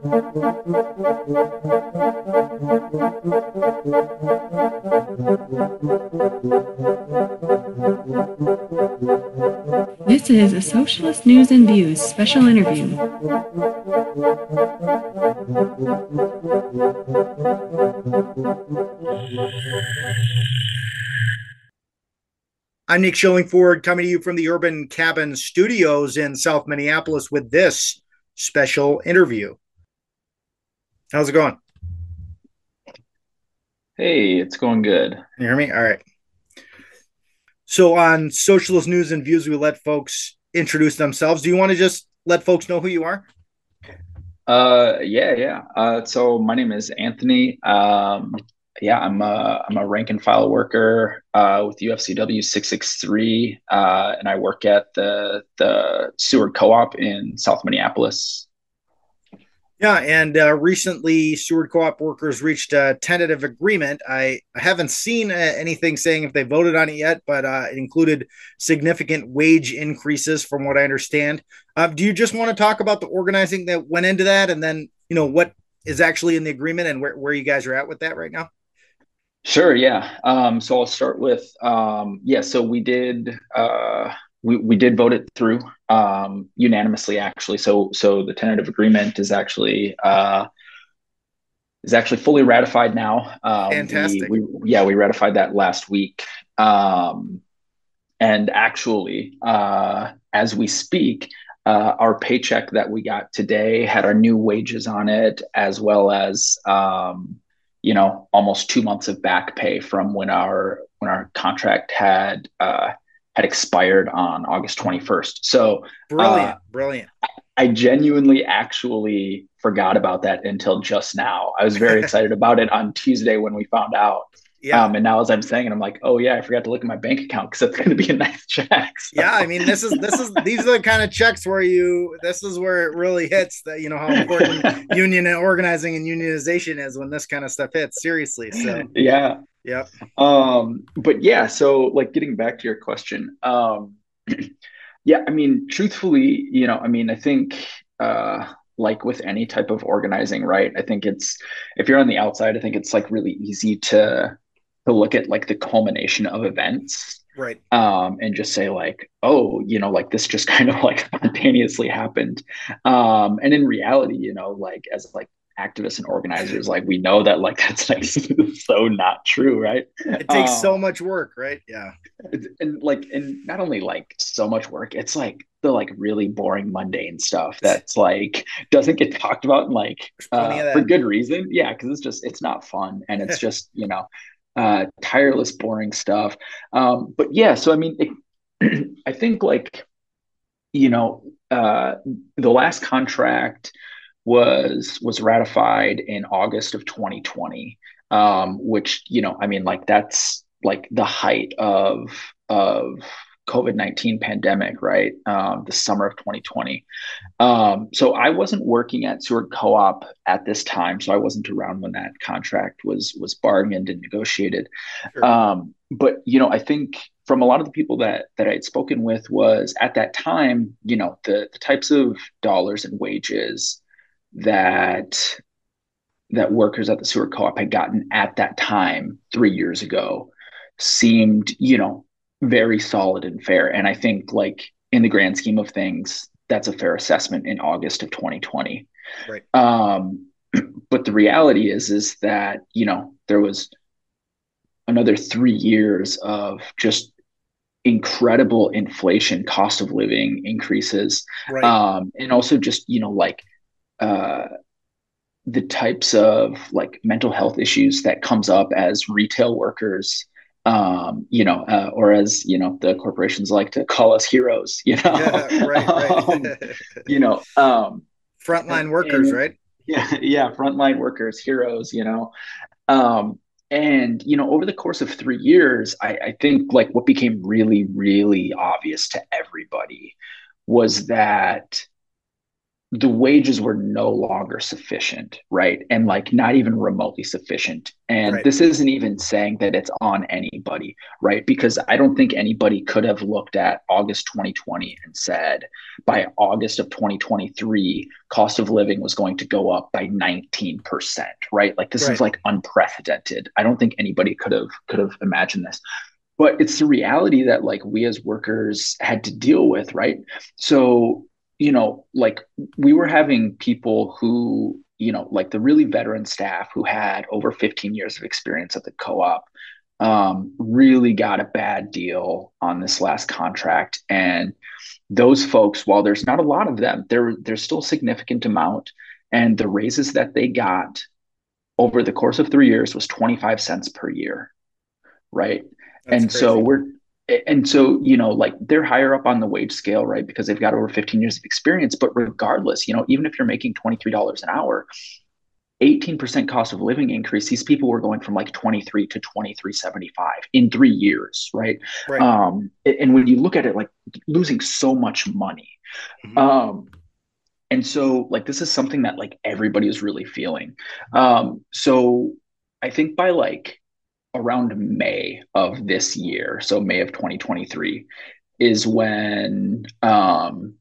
This is a Socialist News and Views special interview. I'm Nick Schillingford coming to you from the Urban Cabin Studios in South Minneapolis with this special interview. How's it going? Hey, it's going good. Can you hear me? All right. So on Socialist News and Views, we let folks introduce themselves. Do you want to just let folks know who you are? Uh, yeah, yeah. Uh, so my name is Anthony. Um, yeah, I'm a I'm a rank and file worker uh, with UFCW six six three, uh, and I work at the the Seward Co-op in South Minneapolis. Yeah, and uh, recently Seward Co-op workers reached a tentative agreement. I, I haven't seen uh, anything saying if they voted on it yet, but uh, it included significant wage increases, from what I understand. Uh, do you just want to talk about the organizing that went into that, and then you know what is actually in the agreement and where, where you guys are at with that right now? Sure. Yeah. Um, so I'll start with um, yeah. So we did uh, we we did vote it through um, unanimously, actually. So so the tentative agreement is actually uh, is actually fully ratified now. Um, Fantastic. We, we, yeah, we ratified that last week. Um, and actually, uh, as we speak, uh, our paycheck that we got today had our new wages on it, as well as um, you know almost two months of back pay from when our when our contract had uh, had expired on August 21st. So brilliant, uh, brilliant. I genuinely actually forgot about that until just now. I was very excited about it on Tuesday when we found out. Yeah. Um, and now as I'm saying it, I'm like, oh yeah, I forgot to look at my bank account because it's going to be a nice check. So. Yeah, I mean, this is this is these are the kind of checks where you this is where it really hits that you know how important union and organizing and unionization is when this kind of stuff hits. Seriously, so yeah, yeah. Um, but yeah, so like getting back to your question, um, yeah, I mean, truthfully, you know, I mean, I think uh like with any type of organizing, right? I think it's if you're on the outside, I think it's like really easy to to look at like the culmination of events right um and just say like oh you know like this just kind of like spontaneously happened um and in reality you know like as like activists and organizers like we know that like that's like so not true right? It takes um, so much work right? Yeah. and like and not only like so much work it's like the like really boring mundane stuff that's like doesn't get talked about like uh, for good reason. Yeah because it's just it's not fun and it's just you know uh, tireless, boring stuff. Um, but yeah, so I mean, it, I think like, you know, uh, the last contract was was ratified in August of 2020, um, which you know, I mean, like that's like the height of of COVID 19 pandemic, right? Um, the summer of 2020. Um, so I wasn't working at Seward Co op at this time. So I wasn't around when that contract was, was bargained and negotiated. Sure. Um, but, you know, I think from a lot of the people that, that I had spoken with was at that time, you know, the, the types of dollars and wages that that workers at the Seward Co-op had gotten at that time three years ago seemed, you know, very solid and fair. And I think like in the grand scheme of things, that's a fair assessment in August of 2020. Right. Um, but the reality is, is that, you know, there was another three years of just incredible inflation, cost of living increases. Right. Um, and also just, you know, like, uh, the types of like mental health issues that comes up as retail workers um, you know, uh, or as you know, the corporations like to call us heroes. You know, yeah, right, right. um, you know, um, frontline workers, and, right? Yeah, yeah, frontline workers, heroes. You know, um, and you know, over the course of three years, I, I think like what became really, really obvious to everybody was that the wages were no longer sufficient, right? And like not even remotely sufficient. And right. this isn't even saying that it's on anybody, right? Because I don't think anybody could have looked at August 2020 and said by August of 2023, cost of living was going to go up by 19%, right? Like this right. is like unprecedented. I don't think anybody could have could have imagined this but it's the reality that like we as workers had to deal with right so you know, like we were having people who, you know, like the really veteran staff who had over 15 years of experience at the co op um, really got a bad deal on this last contract. And those folks, while there's not a lot of them, there, there's still a significant amount. And the raises that they got over the course of three years was 25 cents per year. Right. That's and crazy. so we're, and so you know like they're higher up on the wage scale right because they've got over 15 years of experience but regardless you know even if you're making $23 an hour 18% cost of living increase these people were going from like 23 to 23.75 in three years right, right. um and when you look at it like losing so much money mm-hmm. um and so like this is something that like everybody is really feeling um so i think by like around May of this year, so May of 2023, is when um,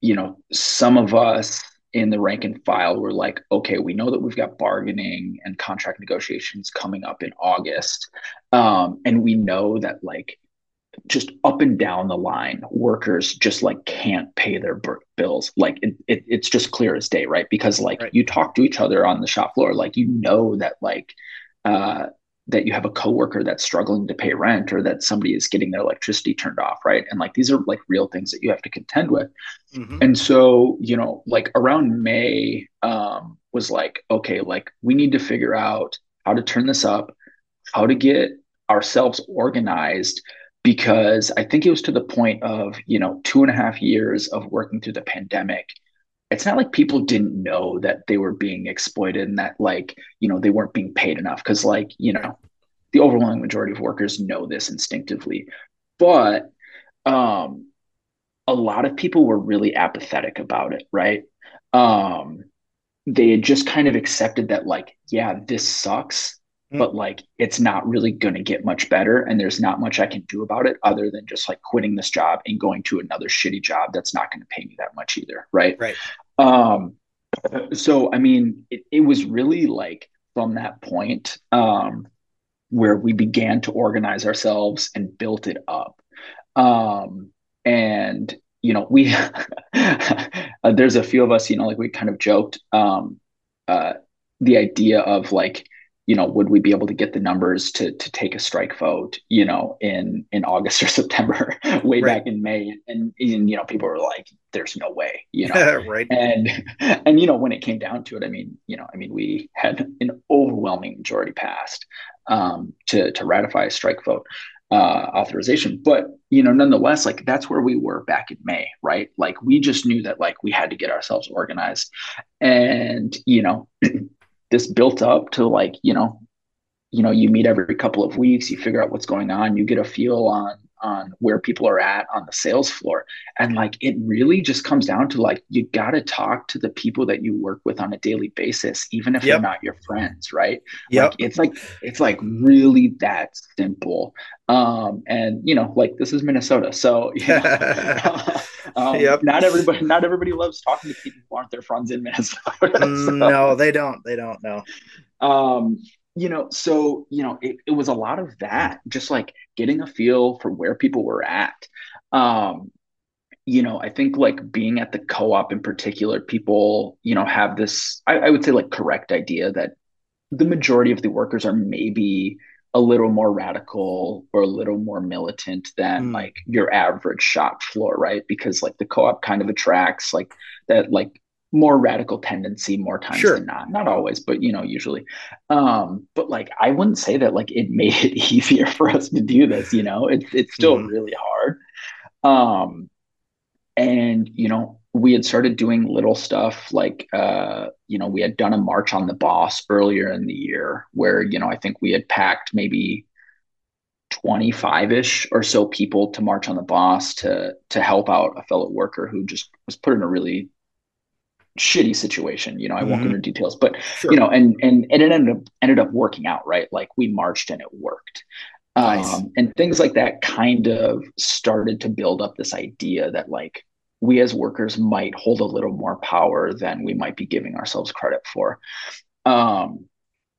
you know some of us in the rank and file were like, okay, we know that we've got bargaining and contract negotiations coming up in August, um, and we know that like just up and down the line, workers just like can't pay their bills. Like it, it, it's just clear as day, right? Because like right. you talk to each other on the shop floor, like you know that like uh, that you have a coworker that's struggling to pay rent or that somebody is getting their electricity turned off right and like these are like real things that you have to contend with mm-hmm. and so you know like around may um was like okay like we need to figure out how to turn this up how to get ourselves organized because i think it was to the point of you know two and a half years of working through the pandemic it's not like people didn't know that they were being exploited and that like you know they weren't being paid enough because like you know the overwhelming majority of workers know this instinctively. But um a lot of people were really apathetic about it right? Um they had just kind of accepted that like yeah this sucks mm. but like it's not really going to get much better and there's not much i can do about it other than just like quitting this job and going to another shitty job that's not going to pay me that much either right? Right um, so I mean, it, it was really like from that point um, where we began to organize ourselves and built it up. Um, and you know, we there's a few of us, you know, like we kind of joked um, uh, the idea of like you know, would we be able to get the numbers to to take a strike vote, you know, in in August or September, way right. back in May, and, and you know, people were like, "There's no way," you know, right? And and you know, when it came down to it, I mean, you know, I mean, we had an overwhelming majority passed um, to to ratify a strike vote uh, authorization, but you know, nonetheless, like that's where we were back in May, right? Like we just knew that like we had to get ourselves organized, and you know this built up to like you know you know you meet every couple of weeks you figure out what's going on you get a feel on on where people are at on the sales floor and like it really just comes down to like you got to talk to the people that you work with on a daily basis even if yep. they're not your friends right yeah like, it's like it's like really that simple um and you know like this is minnesota so yeah um, yep. not everybody not everybody loves talking to people who aren't their friends in minnesota mm, so. no they don't they don't know um you know, so, you know, it, it was a lot of that, just like getting a feel for where people were at. Um, you know, I think like being at the co op in particular, people, you know, have this, I, I would say, like, correct idea that the majority of the workers are maybe a little more radical or a little more militant than mm. like your average shop floor, right? Because like the co op kind of attracts like that, like more radical tendency more times sure. than not not always but you know usually um but like i wouldn't say that like it made it easier for us to do this you know it's it's still mm-hmm. really hard um and you know we had started doing little stuff like uh you know we had done a march on the boss earlier in the year where you know i think we had packed maybe 25ish or so people to march on the boss to to help out a fellow worker who just was put in a really shitty situation. You know, I mm-hmm. won't go mm-hmm. into details, but sure. you know, and and and it ended up ended up working out, right? Like we marched and it worked. Nice. Um, and things like that kind of started to build up this idea that like we as workers might hold a little more power than we might be giving ourselves credit for. Um,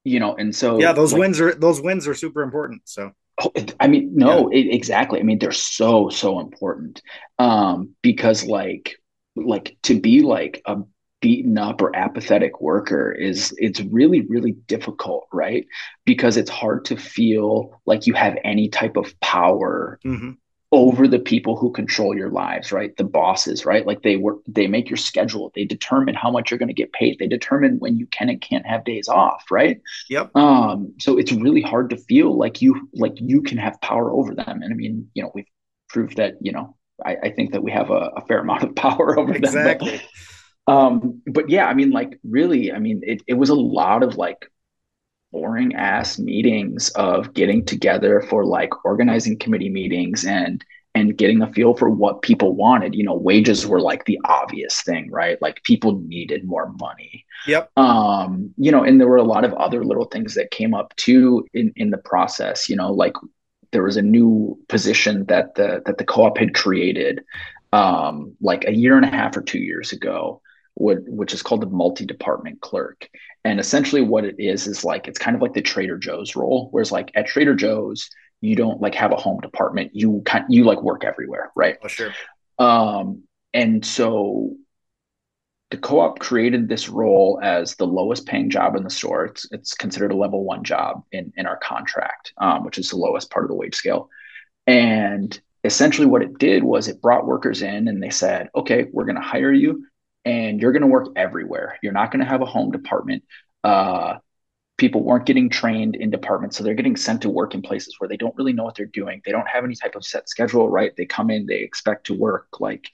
you know, and so yeah, those like, wins are those wins are super important. So oh, I mean, no, yeah. it, exactly. I mean, they're so so important um, because like like to be like a beaten up or apathetic worker is it's really really difficult right? Because it's hard to feel like you have any type of power mm-hmm. over the people who control your lives right? The bosses right? Like they work they make your schedule. They determine how much you're going to get paid. They determine when you can and can't have days off right? Yep. Um so it's really hard to feel like you like you can have power over them. And i mean you know we've proved that you know i, I think that we have a, a fair amount of power over exactly. them but, um but yeah i mean like really i mean it, it was a lot of like boring ass meetings of getting together for like organizing committee meetings and and getting a feel for what people wanted. You know wages were like the obvious thing right? Like people needed more money. Yep. Um you know and there were a lot of other little things that came up too in in the process you know like there was a new position that the that the co-op had created um like a year and a half or two years ago which is called the multi-department clerk. And essentially what it is is like it's kind of like the Trader Joe's role, whereas like at Trader Joe's, you don't like have a home department. You kind you like work everywhere, right? Oh, sure. Um, and so the co-op created this role as the lowest paying job in the store. It's it's considered a level one job in in our contract, um, which is the lowest part of the wage scale. And essentially what it did was it brought workers in and they said, okay, we're going to hire you and you're going to work everywhere. You're not going to have a home department. Uh, people weren't getting trained in departments, so they're getting sent to work in places where they don't really know what they're doing. They don't have any type of set schedule, right? They come in, they expect to work like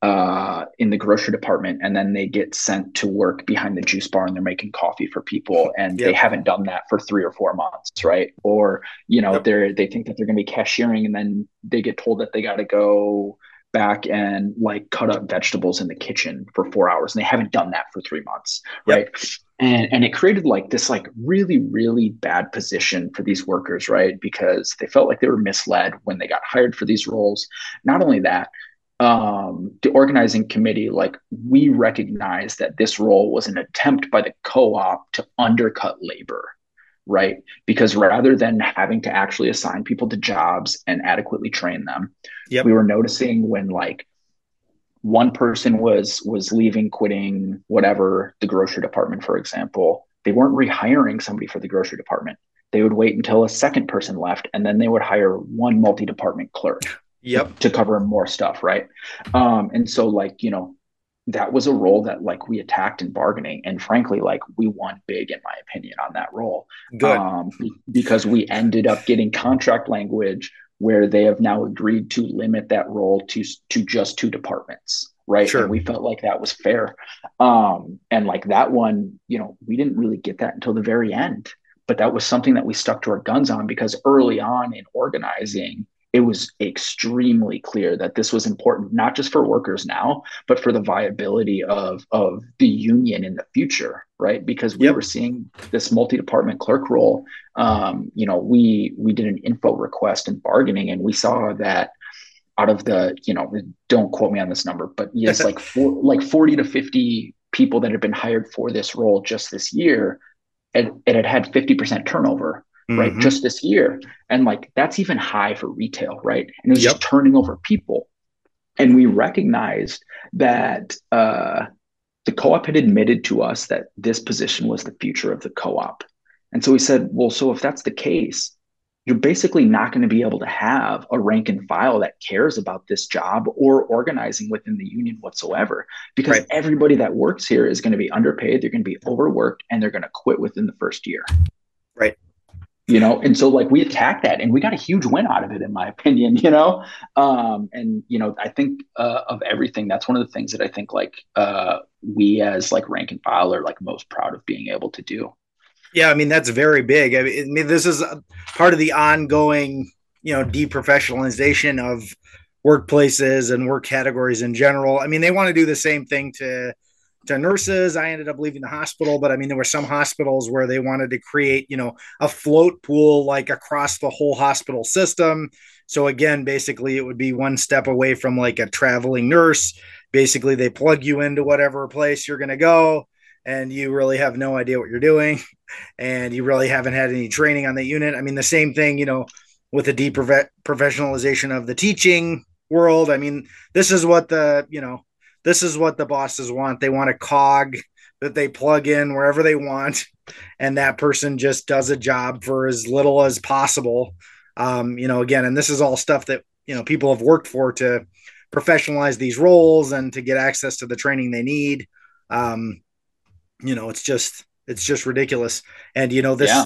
uh, in the grocery department, and then they get sent to work behind the juice bar and they're making coffee for people, and yep. they haven't done that for three or four months, right? Or you know, yep. they're they think that they're going to be cashiering, and then they get told that they got to go back and like cut up vegetables in the kitchen for four hours and they haven't done that for three months right? Yep. and and it created like this like really really bad position for these workers right? Because they felt like they were misled when they got hired for these roles. Not only that um, the organizing committee, like we recognize that this role was an attempt by the co-op to undercut labor, right? Because rather than having to actually assign people to jobs and adequately train them, yep. we were noticing when like one person was was leaving, quitting whatever the grocery department, for example, they weren't rehiring somebody for the grocery department. They would wait until a second person left, and then they would hire one multi-department clerk. Yep. To, to cover more stuff, right? Um, and so like you know that was a role that like we attacked in bargaining and frankly like we won big in my opinion on that role Good. Um, because we ended up getting contract language where they have now agreed to limit that role to to just two departments right sure. and we felt like that was fair um and like that one you know we didn't really get that until the very end but that was something that we stuck to our guns on because early on in organizing it was extremely clear that this was important not just for workers now but for the viability of of the union in the future right? Because we yep. were seeing this multi-department clerk role. Um, you know we we did an info request in bargaining and we saw that out of the you know don't quote me on this number but yes like four, like 40 to 50 people that had been hired for this role just this year and it had had 50% turnover right? Mm-hmm. Just this year. And like that's even high for retail, right? And it was yep. just turning over people. And we recognized that uh, the co op had admitted to us that this position was the future of the co op. And so we said, well, so if that's the case, you're basically not going to be able to have a rank and file that cares about this job or organizing within the union whatsoever because right. everybody that works here is going to be underpaid they're going to be overworked and they're going to quit within the first year right you know? And so like we attacked that and we got a huge win out of it in my opinion you know? Um and you know i think uh, of everything that's one of the things that i think like uh we as like rank and file are like most proud of being able to do. Yeah i mean that's very big. I mean, I mean this is part of the ongoing you know deprofessionalization of workplaces and work categories in general. I mean they want to do the same thing to to nurses. I ended up leaving the hospital, but I mean, there were some hospitals where they wanted to create, you know, a float pool like across the whole hospital system. So again, basically, it would be one step away from like a traveling nurse. Basically, they plug you into whatever place you're going to go, and you really have no idea what you're doing, and you really haven't had any training on the unit. I mean, the same thing, you know, with the deprofessionalization of the teaching world. I mean, this is what the you know this is what the bosses want. They want a cog that they plug in wherever they want, and that person just does a job for as little as possible. Um, you know, again, and this is all stuff that you know people have worked for to professionalize these roles and to get access to the training they need. Um, you know, it's just it's just ridiculous. And you know this yeah.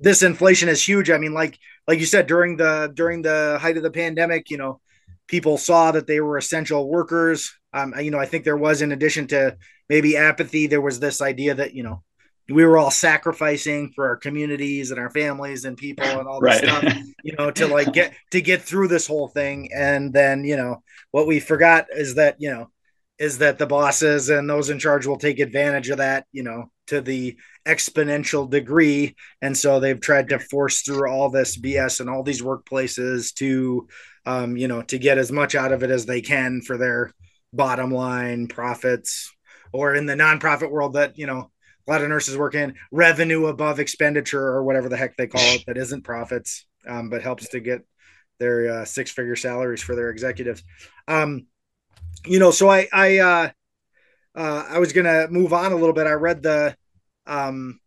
this inflation is huge. I mean, like like you said during the during the height of the pandemic, you know, people saw that they were essential workers. Um, you know, I think there was, in addition to maybe apathy, there was this idea that you know we were all sacrificing for our communities and our families and people and all this right. stuff, you know, to like get to get through this whole thing. And then you know what we forgot is that you know is that the bosses and those in charge will take advantage of that, you know, to the exponential degree. And so they've tried to force through all this BS and all these workplaces to um, you know, to get as much out of it as they can for their bottom line profits, or in the nonprofit world that you know a lot of nurses work in revenue above expenditure or whatever the heck they call it that isn't profits, um, but helps to get their uh, six figure salaries for their executives. Um, you know, so I I uh, uh, I was gonna move on a little bit. I read the um,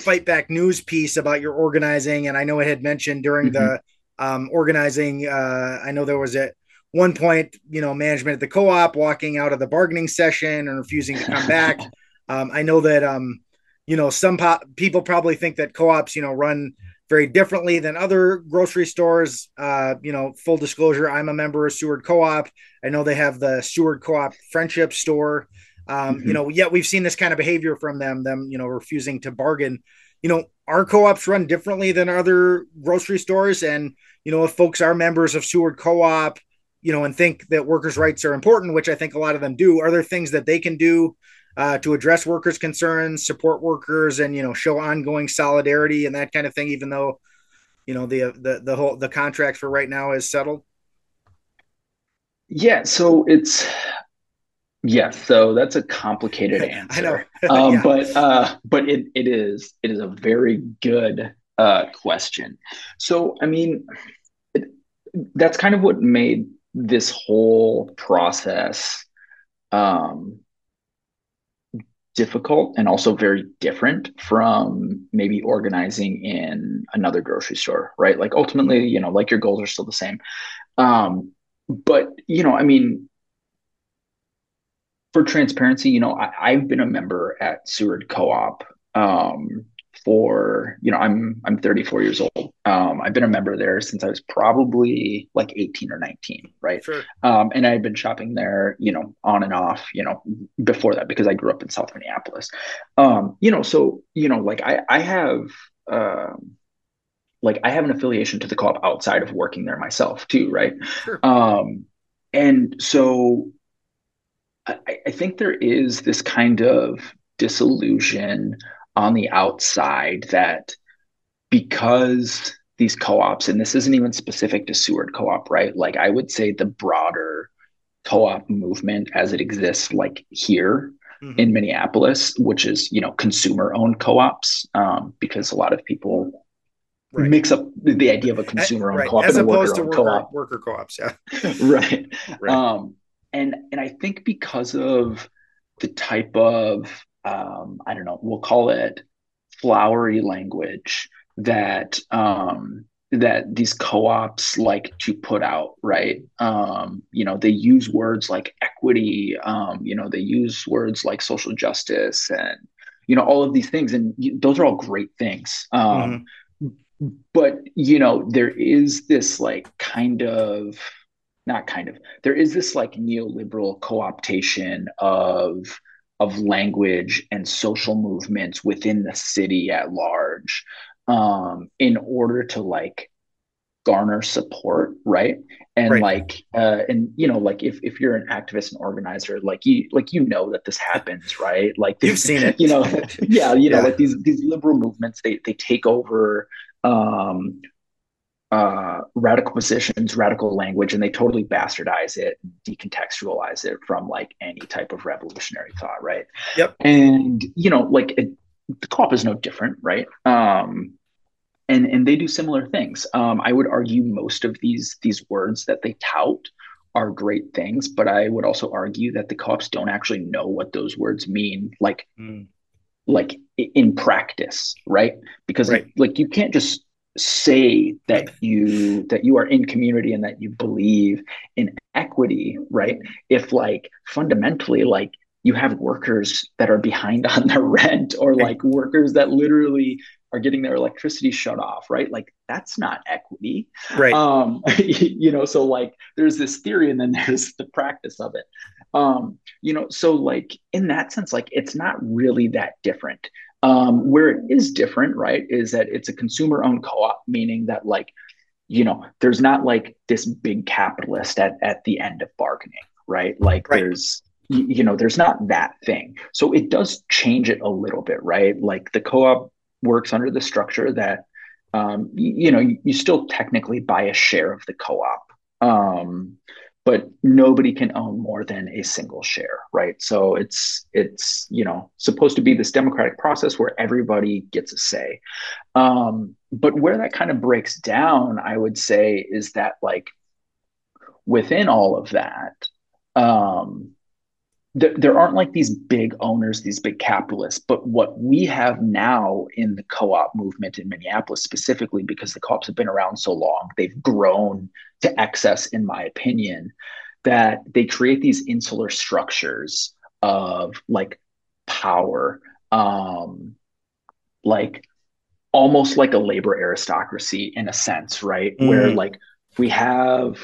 fight back news piece about your organizing, and I know it had mentioned during mm-hmm. the um, organizing. Uh, I know there was at one point, you know, management at the co-op walking out of the bargaining session and refusing to come back. Um, I know that, um, you know, some po- people probably think that co-ops, you know, run very differently than other grocery stores. Uh, you know, full disclosure, I'm a member of Seward Co-op. I know they have the Seward Co-op Friendship Store. Um, mm-hmm. You know, yet we've seen this kind of behavior from them, them, you know, refusing to bargain you know, our co-ops run differently than other grocery stores. And, you know, if folks are members of Seward Co-op, you know, and think that workers' rights are important, which I think a lot of them do, are there things that they can do uh, to address workers' concerns, support workers, and you know, show ongoing solidarity and that kind of thing, even though, you know, the the the whole the contract for right now is settled? Yeah, so it's Yes, so that's a complicated answer. I know, um, yeah. but uh, but it, it is it is a very good uh, question. So I mean, it, that's kind of what made this whole process um, difficult and also very different from maybe organizing in another grocery store, right? Like ultimately, you know, like your goals are still the same. Um, but you know, I mean, for transparency, you know, I, have been a member at Seward Co-op um, for, you know, I'm I'm 34 years old. Um, I've been a member there since I was probably like 18 or 19, right? Sure. Um, and I've been shopping there, you know, on and off, you know, before that because I grew up in South Minneapolis. Um, you know, so you know, like I I have. Um, like I have an affiliation to the co-op outside of working there myself too, right? Sure. Um, and so I, I think there is this kind of disillusion on the outside that because these co-ops and this isn't even specific to Seward co-op right like I would say the broader co-op movement as it exists like here mm-hmm. in Minneapolis which is you know consumer owned co-ops um, because a lot of people right. mix up the idea of a consumer owned right. co-op as opposed to worker, co-op. worker co-ops yeah right, right. Um, and and I think because of the type of um, I don't know, we'll call it flowery language that um, that these co-ops like to put out, right? Um, you know, they use words like equity. Um, you know, they use words like social justice, and you know, all of these things, and those are all great things. Um, mm-hmm. But you know, there is this like kind of not kind of there is this like neoliberal co-optation of of language and social movements within the city at large um, in order to like garner support right and right. like uh and you know like if if you're an activist and organizer like you like you know that this happens right like you've seen it you know yeah you know yeah. like these these liberal movements they they take over um uh radical positions radical language and they totally bastardize it decontextualize it from like any type of revolutionary thought right yep and you know like it, the co-op is no different right um and and they do similar things. Um, I would argue most of these these words that they tout are great things, but I would also argue that the co-ops don't actually know what those words mean, like mm. like in practice, right? Because right. like you can't just say that you that you are in community and that you believe in equity, right? If like fundamentally like you have workers that are behind on their rent or like workers that literally are getting their electricity shut off, right? Like that's not equity. Right. Um, you know, so like there's this theory and then there's the practice of it. Um, you know, so like in that sense, like it's not really that different. Um, where it is different, right, is that it's a consumer owned co-op, meaning that like, you know, there's not like this big capitalist at, at the end of bargaining, right? Like right. there's you know there's not that thing so it does change it a little bit right like the co-op works under the structure that um, you, you, know you, you, still technically buy a share of the co-op um, but nobody can own more than a single share right? So it's it's you know supposed to be this democratic process where everybody gets a say. Um, but where that kind of breaks down i would say is that like within all of that um, there aren't like these big owners, these big capitalists. But what we have now in the co op movement in Minneapolis, specifically because the co ops have been around so long, they've grown to excess, in my opinion, that they create these insular structures of like power, um, like almost like a labor aristocracy in a sense, right? Mm. Where like we have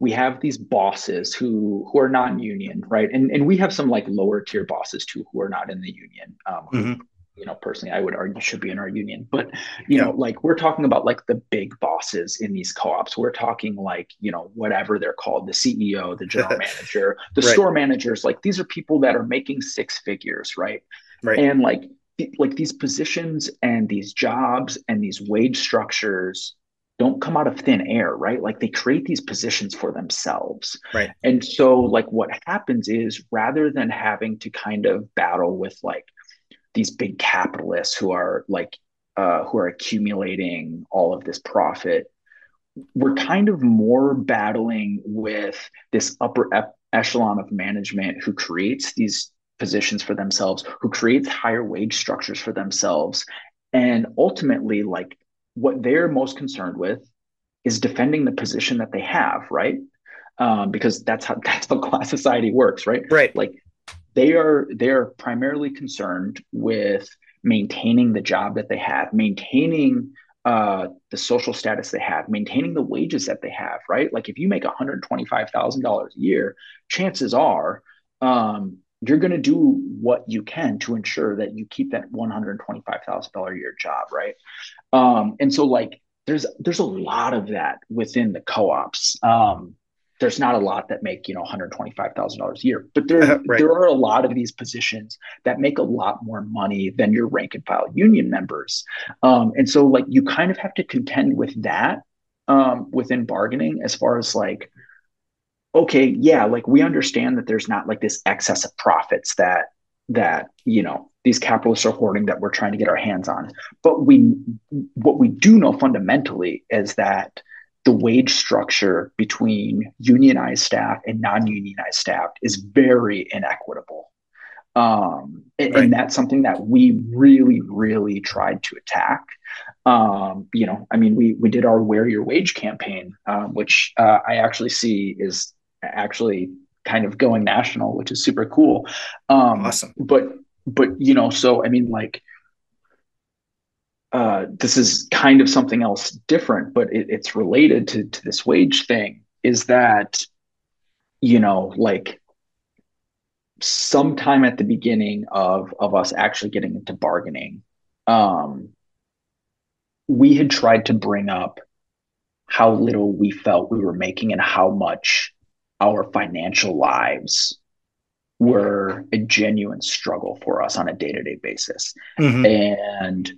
we have these bosses who who are non-union right? And and we have some like lower tier bosses too who are not in the union. Um, mm-hmm. you know personally i would argue should be in our union. But you yeah. know like we're talking about like the big bosses in these co-ops. We're talking like you know whatever they're called the ceo the general manager the right. store managers. Like these are people that are making six figures right? Right. And like like these positions and these jobs and these wage structures don't come out of thin air, right? Like they create these positions for themselves. Right. And so like what happens is rather than having to kind of battle with like these big capitalists who are like uh, who are accumulating all of this profit, we're kind of more battling with this upper ep- echelon of management who creates these positions for themselves, who creates higher wage structures for themselves, and ultimately like what they're most concerned with is defending the position that they have, right? Um, because that's how that's how class society works, right? Right. Like they are they are primarily concerned with maintaining the job that they have, maintaining uh, the social status they have, maintaining the wages that they have, right? Like if you make $125,000 a year, chances are um, you're going to do what you can to ensure that you keep that $125,000 a year job, right? Um, and so like there's there's a lot of that within the co-ops. Um, there's not a lot that make you know $125,000 a year, but there uh, right. there are a lot of these positions that make a lot more money than your rank and file union members. Um, and so like you kind of have to contend with that um, within bargaining as far as like okay, yeah, like we understand that there's not like this excess of profits that that you know these capitalists are hoarding that we're trying to get our hands on. But we what we do know fundamentally is that the wage structure between unionized staff and non-unionized staff is very inequitable. Um, and, right. and, that's something that we really, really tried to attack. Um, you know, I mean, we we did our "Wear Your Wage" campaign, um, which uh, I actually see is actually kind of going national, which is super cool. Um, awesome. But but you know, so I mean, like, uh, this is kind of something else different, but it, it's related to to this wage thing. Is that you know, like sometime at the beginning of of us actually getting into bargaining, um, we had tried to bring up how little we felt we were making and how much our financial lives were a genuine struggle for us on a day-to-day basis mm-hmm. and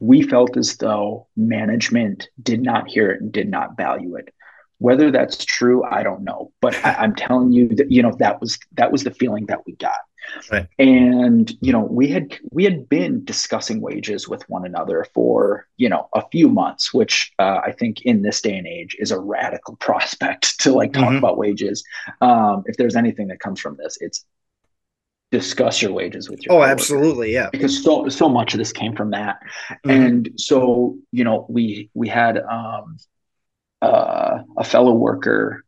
we felt as though management did not hear it and did not value it whether that's true i don't know but I, am telling you that you know that was that was the feeling that we got right. and you know we had we had been discussing wages with one another for you know a few months which uh, i think in this day and age is a radical prospect to like talk mm-hmm. about wages um, if there's anything that comes from this it's discuss your wages with your oh absolutely yeah because so so much of this came from that mm-hmm. and so you know we we had um uh, a fellow worker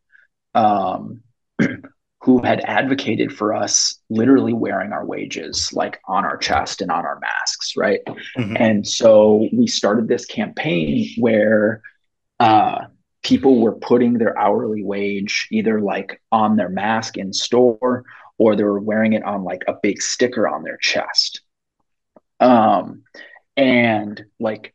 um who had advocated for us literally wearing our wages like on our chest and on our masks right mm-hmm. and so we started this campaign where uh people were putting their hourly wage either like on their mask in store or they were wearing it on like a big sticker on their chest. Um, and like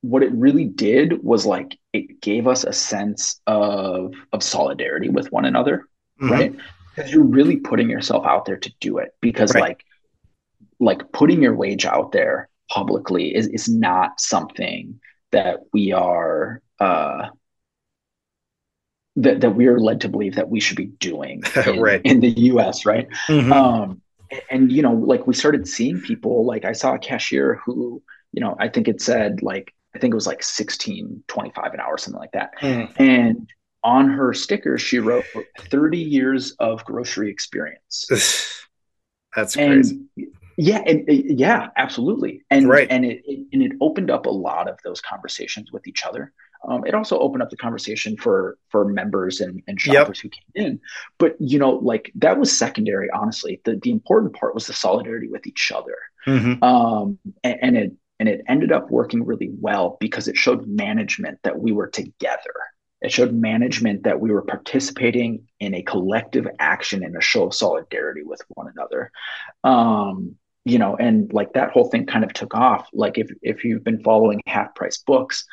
what it really did was like it gave us a sense of of solidarity with one another, mm-hmm. right? Because you're really putting yourself out there to do it because right. like like putting your wage out there publicly is is not something that we are uh that, that we are led to believe that we should be doing in, right. in the US, right? Mm-hmm. Um, and, and, you know, like we started seeing people, like I saw a cashier who, you know, I think it said like, I think it was like 16, 25 an hour, something like that. Mm. And on her sticker, she wrote 30 years of grocery experience. That's crazy. Yeah, and, yeah, absolutely. And right. and it, it, and it opened up a lot of those conversations with each other. Um, it also opened up the conversation for for members and, and shoppers yep. who came in. But you know, like that was secondary. Honestly, the the important part was the solidarity with each other, mm-hmm. um, and, and it and it ended up working really well because it showed management that we were together. It showed management that we were participating in a collective action and a show of solidarity with one another. Um, you know, and like that whole thing kind of took off. Like if if you've been following half price books,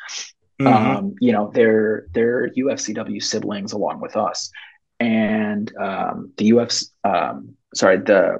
Mm-hmm. Um, you know, they're they're UFCW siblings along with us, and um, the UFC, um, sorry, the,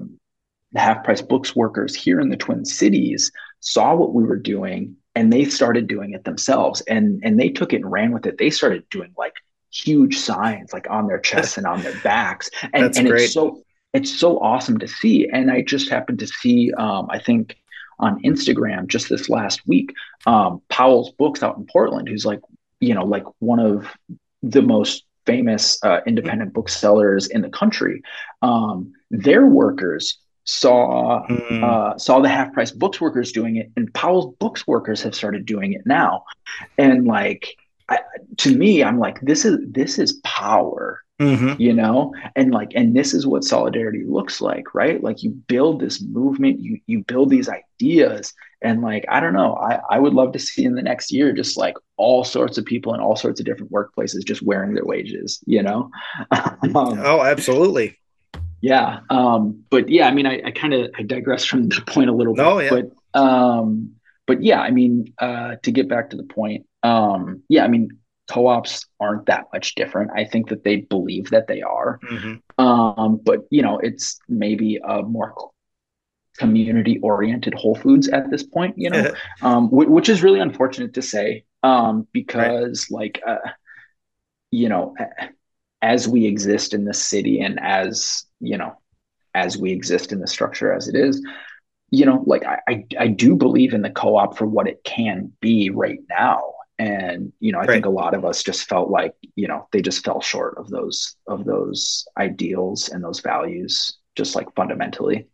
the half price books workers here in the Twin Cities saw what we were doing, and they started doing it themselves, and and they took it and ran with it. They started doing like huge signs like on their chests and on their backs, and and it's so it's so awesome to see. And I just happened to see, um, I think on Instagram just this last week. Um, Powell's Books out in Portland, who's like, you know, like one of the most famous uh, independent booksellers in the country. Um, their workers saw mm. uh, saw the half price books workers doing it, and Powell's Books workers have started doing it now. And like, I, to me, I'm like, this is this is power Mm-hmm. you know? And like and this is what solidarity looks like right? Like you build this movement you you build these ideas. And like i don't know i i would love to see in the next year just like all sorts of people in all sorts of different workplaces just wearing their wages you know? Um, oh absolutely. Yeah um but yeah i mean i, I kind of i digress from the point a little bit oh, yeah. but um but yeah i mean uh to get back to the point um yeah i mean co-ops aren't that much different. I think that they believe that they are. Mm-hmm. Um, but you know, it's maybe a more community oriented Whole Foods at this point, you know, um, w- which is really unfortunate to say um, because right. like, uh, you know, as we exist in the city and as, you know, as we exist in the structure as it is, you know, like I, I, I do believe in the co-op for what it can be right now and you know i right. think a lot of us just felt like you know they just fell short of those of those ideals and those values just like fundamentally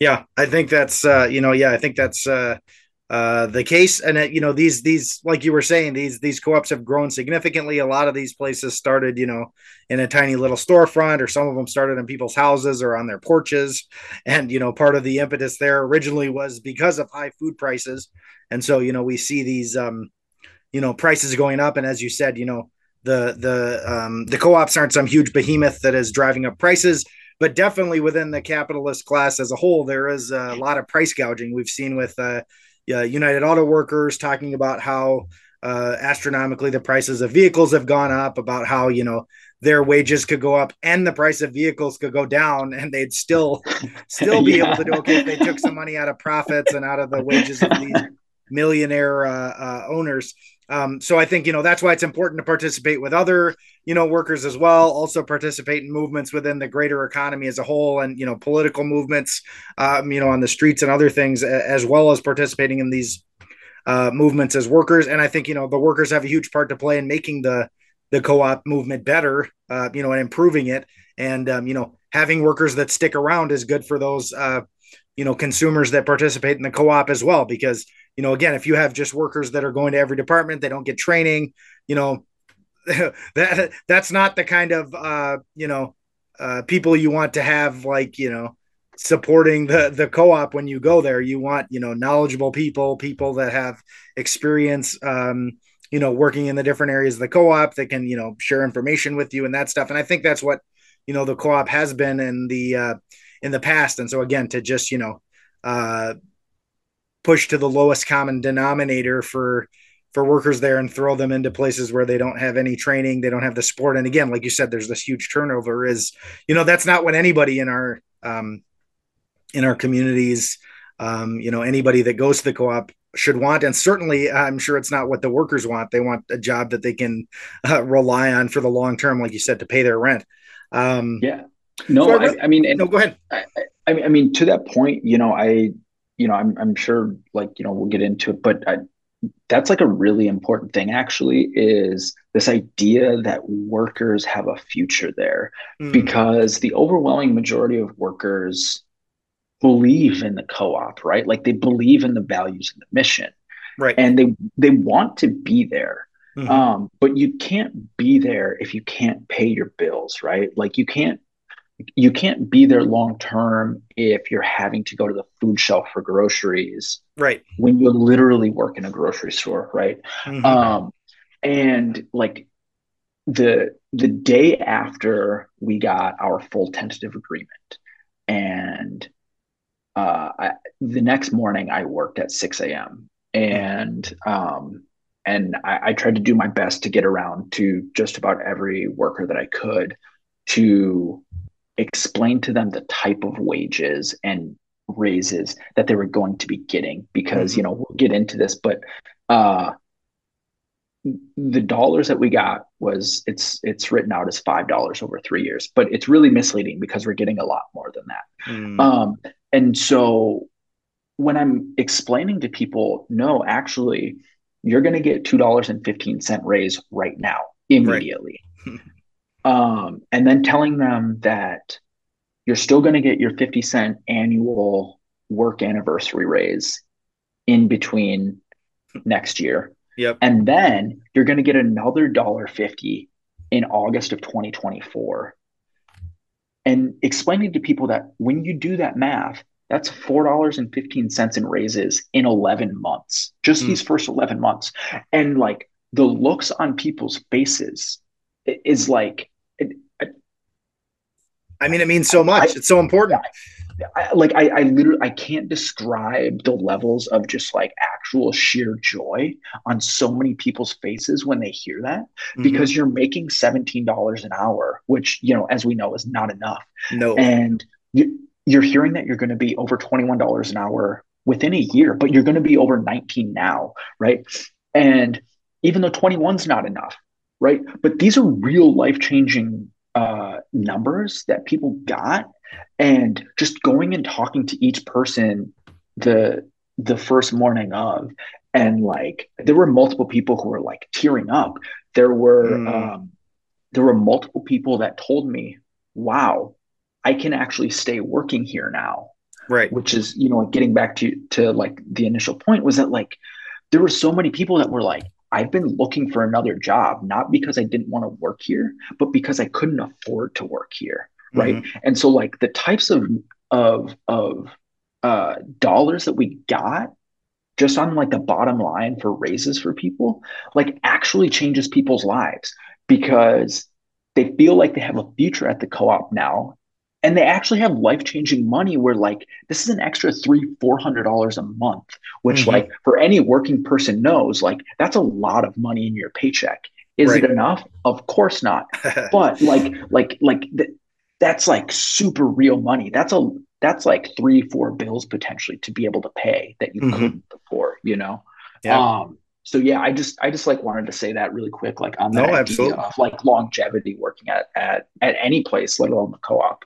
yeah i think that's uh you know yeah i think that's uh uh, the case and it, you know these these like you were saying these these co-ops have grown significantly. A lot of these places started you know in a tiny little storefront or some of them started in people's houses or on their porches. And you know part of the impetus there originally was because of high food prices. And so you know we see these um you know prices going up. And as you said you know the the um the co-ops aren't some huge behemoth that is driving up prices. But definitely within the capitalist class as a whole there is a lot of price gouging we've seen with uh uh, United Auto Workers talking about how uh, astronomically the prices of vehicles have gone up, about how you know their wages could go up and the price of vehicles could go down, and they'd still still be yeah. able to do okay if they took some money out of profits and out of the wages of these millionaire uh, uh, owners. Um, so I think you know that's why it's important to participate with other you know workers as well. Also participate in movements within the greater economy as a whole, and you know political movements, um, you know on the streets and other things, as well as participating in these uh, movements as workers. And I think you know the workers have a huge part to play in making the the co-op movement better, uh, you know, and improving it. And um, you know having workers that stick around is good for those uh, you know consumers that participate in the co-op as well because you know again if you have just workers that are going to every department they don't get training you know that that's not the kind of uh you know uh people you want to have like you know supporting the the co-op when you go there. You want you know knowledgeable people people that have experience um you know working in the different areas of the co-op that can you know share information with you and that stuff. And i think that's what you know the co-op has been in the uh in the past. And so again to just you know uh push to the lowest common denominator for for workers there and throw them into places where they don't have any training they don't have the sport. And again like you said there's this huge turnover is you know that's not what anybody in our um in our communities um you know anybody that goes to the co-op should want. And certainly i'm sure it's not what the workers want. They want a job that they can uh, rely on for the long term like you said to pay their rent. Um yeah. No so I, I, mean no go ahead. I, I, I mean to that point you know i you know, I'm I'm sure like you know we'll get into it, but I, that's like a really important thing actually is this idea that workers have a future there. Mm. because the overwhelming majority of workers believe in the co-op right? Like they believe in the values and the mission. Right. And they they want to be there. Mm-hmm. um but you can't be there if you can't pay your bills right? Like you can't you can't be there long term if you're having to go to the food shelf for groceries right when you literally work in a grocery store right mm-hmm. um and like the the day after we got our full tentative agreement and uh I, the next morning i worked at 6 a.m and um and I, I tried to do my best to get around to just about every worker that i could to explain to them the type of wages and raises that they were going to be getting because mm-hmm. you know we'll get into this but uh the dollars that we got was it's it's written out as five dollars over three years but it's really misleading because we're getting a lot more than that mm. um and so when i'm explaining to people no actually you're going to get two dollars and 15 cent raise right now immediately right. um, and then telling them that you're still going to get your 50 cent annual work anniversary raise in between next year. Yep. And then you're going to get another dollar 50 in August of 2024. And explaining to people that when you do that math, that's $4.15 in raises in 11 months, just mm. these first 11 months. And like the looks on people's faces is like, I mean, it means so much. I, it's so important. I, like I, I literally I can't describe the levels of just like actual sheer joy on so many people's faces when they hear that mm-hmm. because you're making seventeen dollars an hour, which you know, as we know, is not enough. No, and you, you're hearing that you're going to be over twenty one dollars an hour within a year, but you're going to be over nineteen now, right? And even though 21's not enough, right? But these are real life changing uh, numbers that people got and just going and talking to each person the the first morning of. And like there were multiple people who were like tearing up. There were mm. um, there were multiple people that told me wow i can actually stay working here now. Right. Which is you know like getting back to to like the initial point was that like there were so many people that were like I've been looking for another job, not because I didn't want to work here, but because I couldn't afford to work here. Right. Mm-hmm. And so like the types of of of uh dollars that we got just on like the bottom line for raises for people, like actually changes people's lives because they feel like they have a future at the co-op now and they actually have life-changing money where like this is an extra three four hundred dollars a month which mm-hmm. like for any working person knows like that's a lot of money in your paycheck is right. it enough of course not but like like like th- that's like super real money that's a that's like three four bills potentially to be able to pay that you mm-hmm. couldn't before you know yeah. um so yeah i just i just like wanted to say that really quick like on that no, idea of like longevity working at at at any place let alone the co-op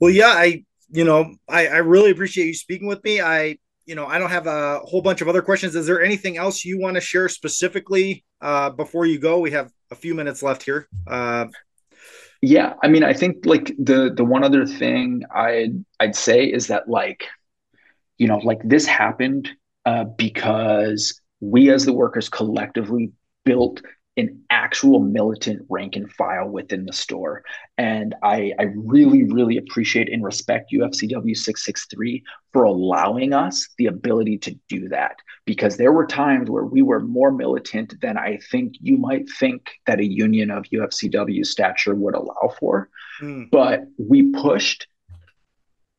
well, yeah, I you know I I really appreciate you speaking with me. I you know I don't have a whole bunch of other questions. Is there anything else you want to share specifically uh, before you go? We have a few minutes left here. Uh, yeah, I mean, I think like the the one other thing I'd I'd say is that like you know like this happened uh, because we as the workers collectively built an actual militant rank and file within the store. And I, I really, really appreciate and respect UFCW 663 for allowing us the ability to do that because there were times where we were more militant than I think you might think that a union of UFCW stature would allow for. Mm. But we pushed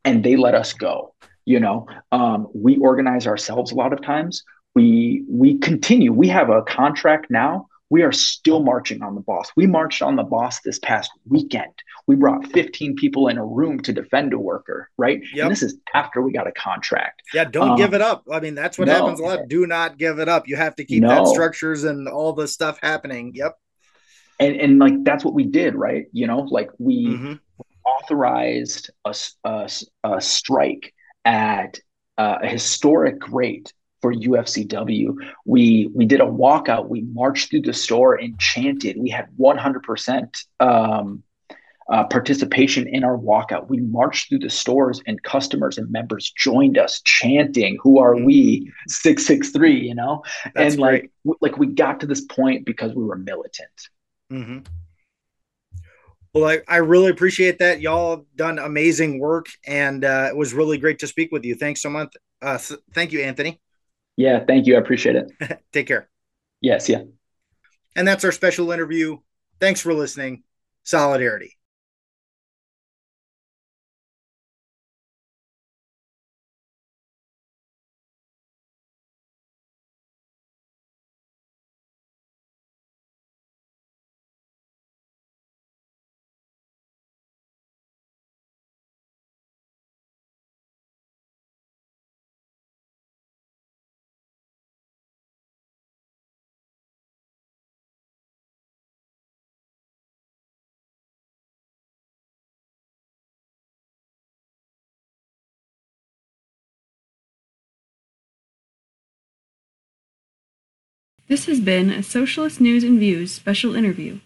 and they let us go. You know, um, we organize ourselves a lot of times. We we continue. We have a contract now we are still marching on the boss. We marched on the boss this past weekend. We brought 15 people in a room to defend a worker, right? Yep. And this is after we got a contract. Yeah, don't um, give it up. I mean, that's what no. happens a lot. Do not give it up. You have to keep no. that structures and all the stuff happening. Yep. And and like that's what we did, right? You know, like we mm-hmm. authorized a, a, a strike at uh, a historic rate for UFCW. We we did a walkout. We marched through the store and chanted. We had 100% um, uh, participation in our walkout. We marched through the stores and customers and members joined us chanting, "Who are we?" Six six three. You know, That's and like w- like we got to this point because we were militant. Mm-hmm. Well, I, I really appreciate that. Y'all have done amazing work, and uh, it was really great to speak with you. Thanks so much. Uh, thank you, Anthony. Yeah, thank you. I appreciate it. Take care. Yes, yeah. And that's our special interview. Thanks for listening. Solidarity. This has been a Socialist News and Views special interview.